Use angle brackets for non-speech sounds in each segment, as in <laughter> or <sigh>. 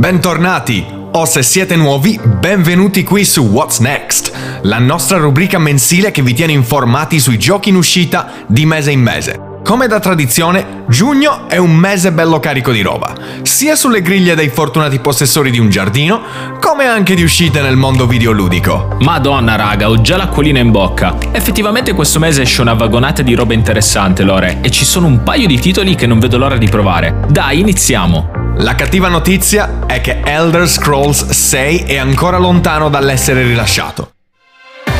Bentornati! O se siete nuovi, benvenuti qui su What's Next, la nostra rubrica mensile che vi tiene informati sui giochi in uscita di mese in mese. Come da tradizione, giugno è un mese bello carico di roba, sia sulle griglie dei fortunati possessori di un giardino, come anche di uscite nel mondo videoludico. Madonna raga, ho già l'acquolina in bocca. Effettivamente questo mese esce una vagonata di roba interessante, Lore, e ci sono un paio di titoli che non vedo l'ora di provare. Dai, iniziamo! La cattiva notizia è che Elder Scrolls 6 è ancora lontano dall'essere rilasciato.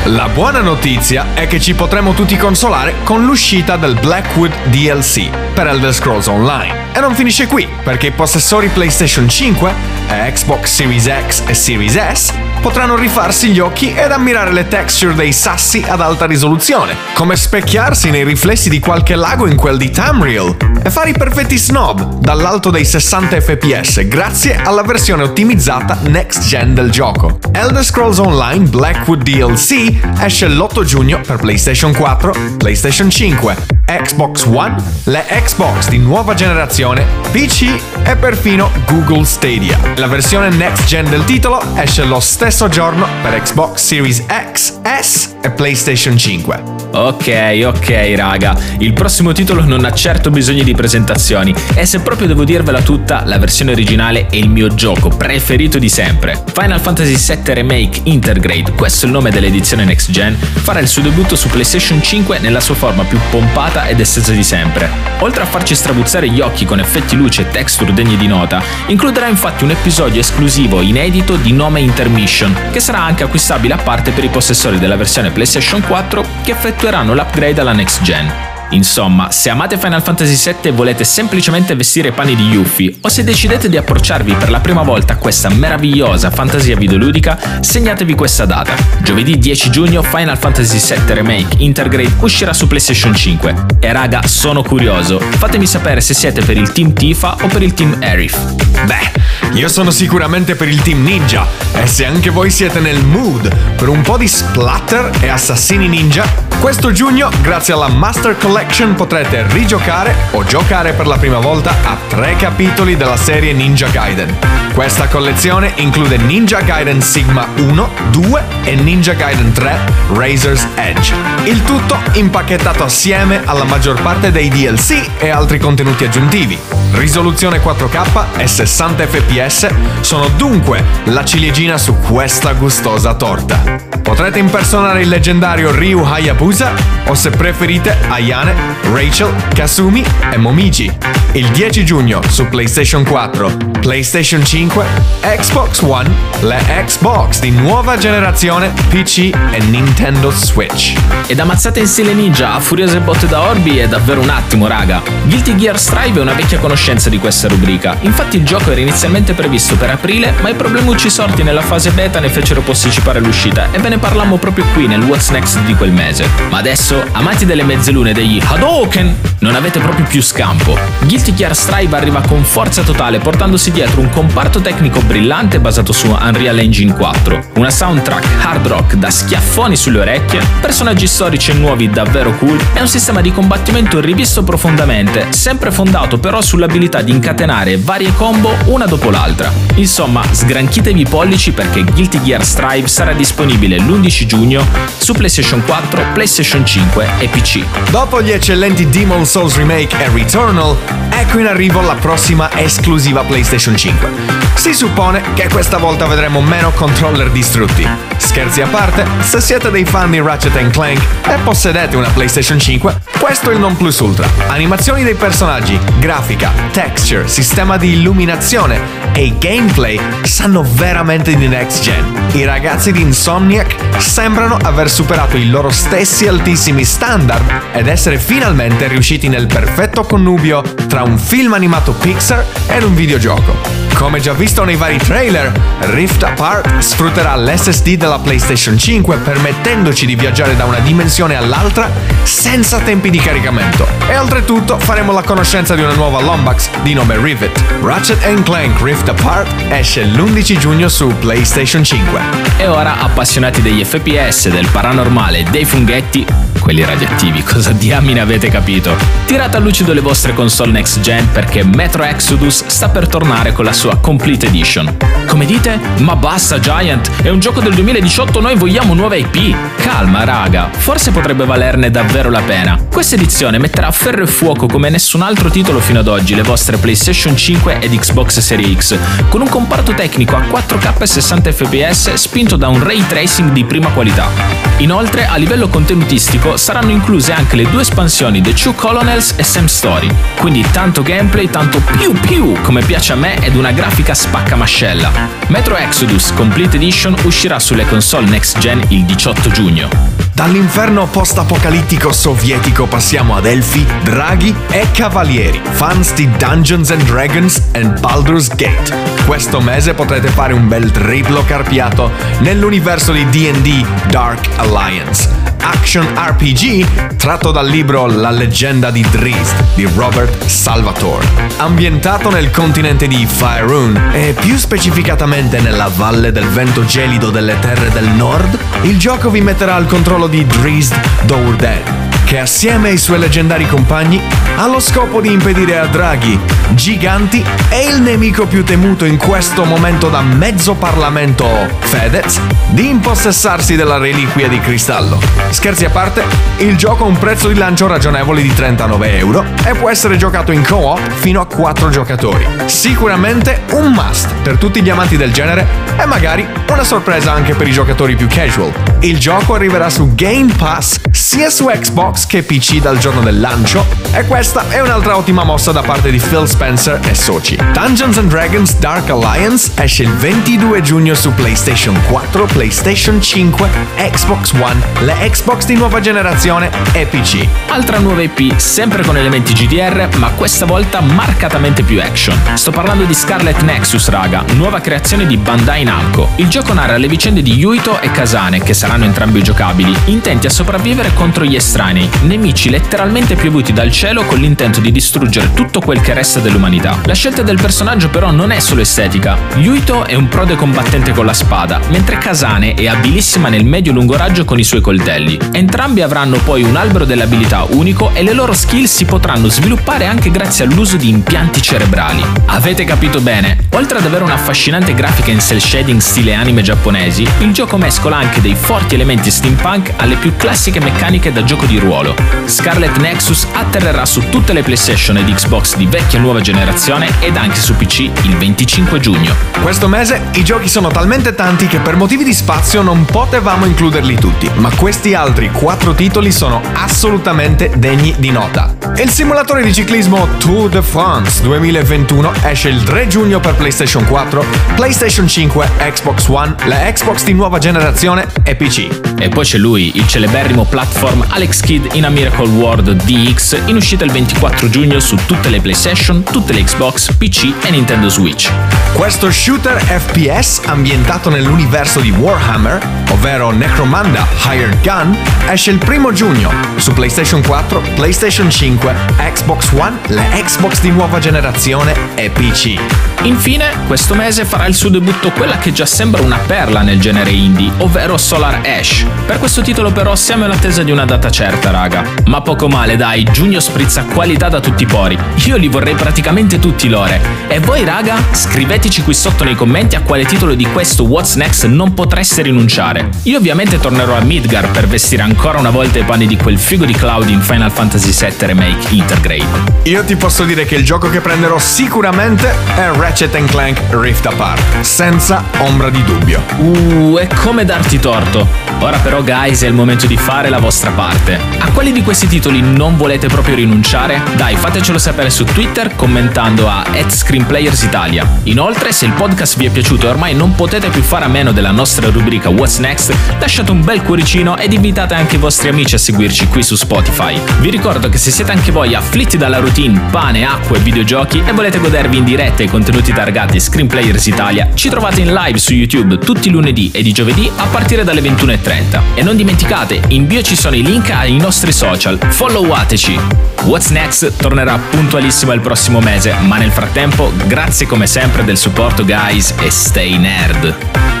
La buona notizia è che ci potremo tutti consolare con l'uscita del Blackwood DLC per Elder Scrolls Online. E non finisce qui, perché i possessori PlayStation 5 e Xbox Series X e Series S potranno rifarsi gli occhi ed ammirare le texture dei sassi ad alta risoluzione, come specchiarsi nei riflessi di qualche lago in quel di Tamriel e fare i perfetti snob dall'alto dei 60 fps grazie alla versione ottimizzata next gen del gioco. Elder Scrolls Online Blackwood DLC esce l'8 giugno per PlayStation 4, PlayStation 5, Xbox One, le Xbox di nuova generazione, PC e perfino Google Stadia. La versione next gen del titolo esce lo stesso giorno per Xbox Series X, S e PlayStation 5. Ok, ok raga, il prossimo titolo non ha certo bisogno di presentazioni e se proprio devo dirvela tutta, la versione originale è il mio gioco preferito di sempre. Final Fantasy VII Remake Intergrade, questo è il nome dell'edizione next gen, farà il suo debutto su PlayStation 5 nella sua forma più pompata ed estesa di sempre. Oltre a farci strabuzzare gli occhi con effetti luce e texture degni di nota, includerà infatti un episodio esclusivo inedito di nome Intermission, che sarà anche acquistabile a parte per i possessori della versione PlayStation 4 che effettueranno effettueranno l'upgrade alla next gen. Insomma, se amate Final Fantasy VII e volete semplicemente vestire panni di Yuffie, o se decidete di approcciarvi per la prima volta a questa meravigliosa fantasia videoludica, segnatevi questa data. Giovedì 10 giugno Final Fantasy VII Remake Intergrade uscirà su PlayStation 5. E raga, sono curioso. Fatemi sapere se siete per il team Tifa o per il team Arif. Beh, io sono sicuramente per il team Ninja. E se anche voi siete nel mood per un po' di splatter e assassini ninja, questo giugno, grazie alla Master Collection potrete rigiocare o giocare per la prima volta a tre capitoli della serie Ninja Gaiden. Questa collezione include Ninja Gaiden Sigma 1, 2 e Ninja Gaiden 3 Razor's Edge. Il tutto impacchettato assieme alla maggior parte dei DLC e altri contenuti aggiuntivi. Risoluzione 4K e 60 fps sono dunque la ciliegina su questa gustosa torta. Potrete impersonare il leggendario Ryu Hayabusa o se preferite Ayane, Rachel, Kasumi e Momiji. Il 10 giugno su PlayStation 4, PlayStation 5, Xbox One, le Xbox di nuova generazione, PC e Nintendo Switch. Ed ammazzate in stile ninja a furiose botte da Orbi è davvero un attimo, raga. Guilty Gear Strive è una vecchia conoscenza di questa rubrica. Infatti il gioco era inizialmente previsto per aprile, ma i problemucci sorti nella fase beta ne fecero posticipare l'uscita e ve ne parlammo proprio qui nel What's Next di quel mese. Ma adesso, amanti delle mezzelune degli Hadouken, non avete proprio più scampo. Guilty Gear Strive arriva con forza totale portandosi dietro un comparto tecnico brillante basato su Unreal Engine 4, una soundtrack hard rock da schiaffoni sulle orecchie, personaggi storici e nuovi davvero cool e un sistema di combattimento rivisto profondamente, sempre fondato però sull'abilità di incatenare varie combo una dopo l'altra. Insomma, sgranchitevi i pollici perché Guilty Gear Strive sarà disponibile l'11 giugno su PlayStation 4, PlayStation 5 e PC. Dopo gli eccellenti Demon Souls Remake e Returnal, ecco in arrivo la prossima esclusiva PlayStation 5. Si suppone che questa volta vedremo meno controller distrutti. Scherzi a parte, se siete dei fan di Ratchet Clank e possedete una PlayStation 5, questo è il non plus ultra. Animazioni dei personaggi, grafica, texture, sistema di illuminazione e gameplay sanno veramente di next gen. I ragazzi di Insomniac sembrano aver superato i loro stessi altissimi standard ed essere finalmente riusciti nel perfetto connubio tra un film animato Pixar ed un videogioco. Come già visto nei vari trailer, Rift Apart sfrutterà l'SSD della PlayStation 5 permettendoci di viaggiare da una dimensione all'altra senza tempi di caricamento. E oltretutto faremo la conoscenza di una nuova Lombax di nome Rivet. Ratchet Clank Rift Apart esce l'11 giugno su PlayStation 5. E ora, appassionati degli FPS, del paranormale e dei funghetti, quelli radioattivi, <laughs> cosa diamine avete capito? Tirate a lucido le vostre console next gen perché Metro Exodus sta per tornare con la sua Complete Edition. Come dite? Ma basta Giant, è un gioco del 2018, noi vogliamo nuove IP. Calma raga, forse potrebbe valerne davvero la pena. Questa edizione metterà a ferro e fuoco come nessun altro titolo fino ad oggi le vostre PlayStation 5 ed Xbox Series X, con un comparto tecnico a 4K e 60 fps spinto da un ray tracing di prima qualità. Inoltre, a livello contenutistico saranno incluse anche le due espansioni The Two Colonels e Sam Story, quindi tanto gameplay, tanto più più come piace a me ed una grafica spacca mascella. Metro Exodus Complete Edition uscirà sulle console next gen il 18 giugno. Dall'inferno post-apocalittico sovietico passiamo ad elfi, draghi e cavalieri, fans di Dungeons and Dragons e Baldur's Gate. Questo mese potrete fare un bel triplo carpiato nell'universo di D&D Dark Alliance action RPG tratto dal libro La leggenda di Drizzt di Robert Salvatore. Ambientato nel continente di Faerun e più specificatamente nella valle del vento gelido delle terre del nord, il gioco vi metterà al controllo di Drizzt Dourdan che assieme ai suoi leggendari compagni ha lo scopo di impedire a draghi, giganti e il nemico più temuto in questo momento da mezzo Parlamento, Fedez, di impossessarsi della reliquia di cristallo. Scherzi a parte, il gioco ha un prezzo di lancio ragionevole di 39 euro e può essere giocato in co-op fino a 4 giocatori. Sicuramente un must per tutti gli amanti del genere e magari una sorpresa anche per i giocatori più casual. Il gioco arriverà su Game Pass sia su Xbox che PC dal giorno del lancio e questa è un'altra ottima mossa da parte di Phil Spencer e soci. Dungeons Dragons Dark Alliance esce il 22 giugno su PlayStation 4, PlayStation 5, Xbox One, le Xbox di nuova generazione e PC. Altra nuova IP, sempre con elementi GDR, ma questa volta marcatamente più action. Sto parlando di Scarlet Nexus, raga, nuova creazione di Bandai Namco. Il gioco narra le vicende di Yuito e Kasane, che saranno entrambi giocabili, intenti a sopravvivere contro gli estranei, nemici letteralmente piovuti dal cielo con l'intento di distruggere tutto quel che resta dell'umanità. La scelta del personaggio però non è solo estetica. Yuito è un prode combattente con la spada, mentre Kasane è abilissima nel medio-lungo raggio con i suoi coltelli. Entrambi avranno poi un albero dell'abilità unico e le loro skill si potranno sviluppare anche grazie all'uso di impianti cerebrali. Avete capito bene? Oltre ad avere un'affascinante grafica in cell shading stile anime giapponesi, il gioco mescola anche dei forti elementi steampunk alle più classiche meccaniche meccaniche da gioco di ruolo. Scarlet Nexus atterrerà su tutte le PlayStation ed Xbox di vecchia e nuova generazione ed anche su PC il 25 giugno. Questo mese i giochi sono talmente tanti che per motivi di spazio non potevamo includerli tutti, ma questi altri quattro titoli sono assolutamente degni di nota. Il simulatore di ciclismo Tour de France 2021 esce il 3 giugno per PlayStation 4, PlayStation 5, Xbox One, la Xbox di nuova generazione e PC. E poi c'è lui, il celeberrimo platform platform Alex Kidd in A Miracle World DX in uscita il 24 giugno su tutte le PlayStation, tutte le Xbox, PC e Nintendo Switch. Questo shooter FPS ambientato nell'universo di Warhammer, ovvero Necromanda Hired Gun, esce il primo giugno su PlayStation 4, PlayStation 5, Xbox One, le Xbox di nuova generazione e PC. Infine, questo mese farà il suo debutto quella che già sembra una perla nel genere indie, ovvero Solar Ash. Per questo titolo però siamo in attesa di una data certa, raga. Ma poco male, dai, giugno sprizza qualità da tutti i pori. Io li vorrei praticamente tutti lore. E voi, raga? Scriveteci qui sotto nei commenti a quale titolo di questo What's Next non potreste rinunciare. Io ovviamente tornerò a Midgar per vestire ancora una volta i panni di quel figo di Cloud in Final Fantasy VII Remake Intergrade. Io ti posso dire che il gioco che prenderò sicuramente è Ratchet Clank Rift Apart, senza ombra di dubbio. Uh, è come darti torto. Ora però, guys, è il momento di fare la vostra parte. A quali di questi titoli non volete proprio rinunciare? Dai, fatecelo sapere su Twitter commentando a @screenplayersitalia. Inoltre, se il podcast vi è piaciuto e ormai non potete più fare a meno della nostra rubrica What's Next, lasciate un bel cuoricino ed invitate anche i vostri amici a seguirci qui su Spotify. Vi ricordo che se siete anche voi afflitti dalla routine, pane, acqua e videogiochi e volete godervi in diretta i contenuti targati Screenplayers Italia, ci trovate in live su YouTube tutti i lunedì e di giovedì a partire dalle 21.30. E non dimenticate, in bio ci sono i link ai nostri social. Followateci. What's Next tornerà puntualissimo il prossimo mese, ma nel frattempo grazie come sempre del supporto guys e stay nerd.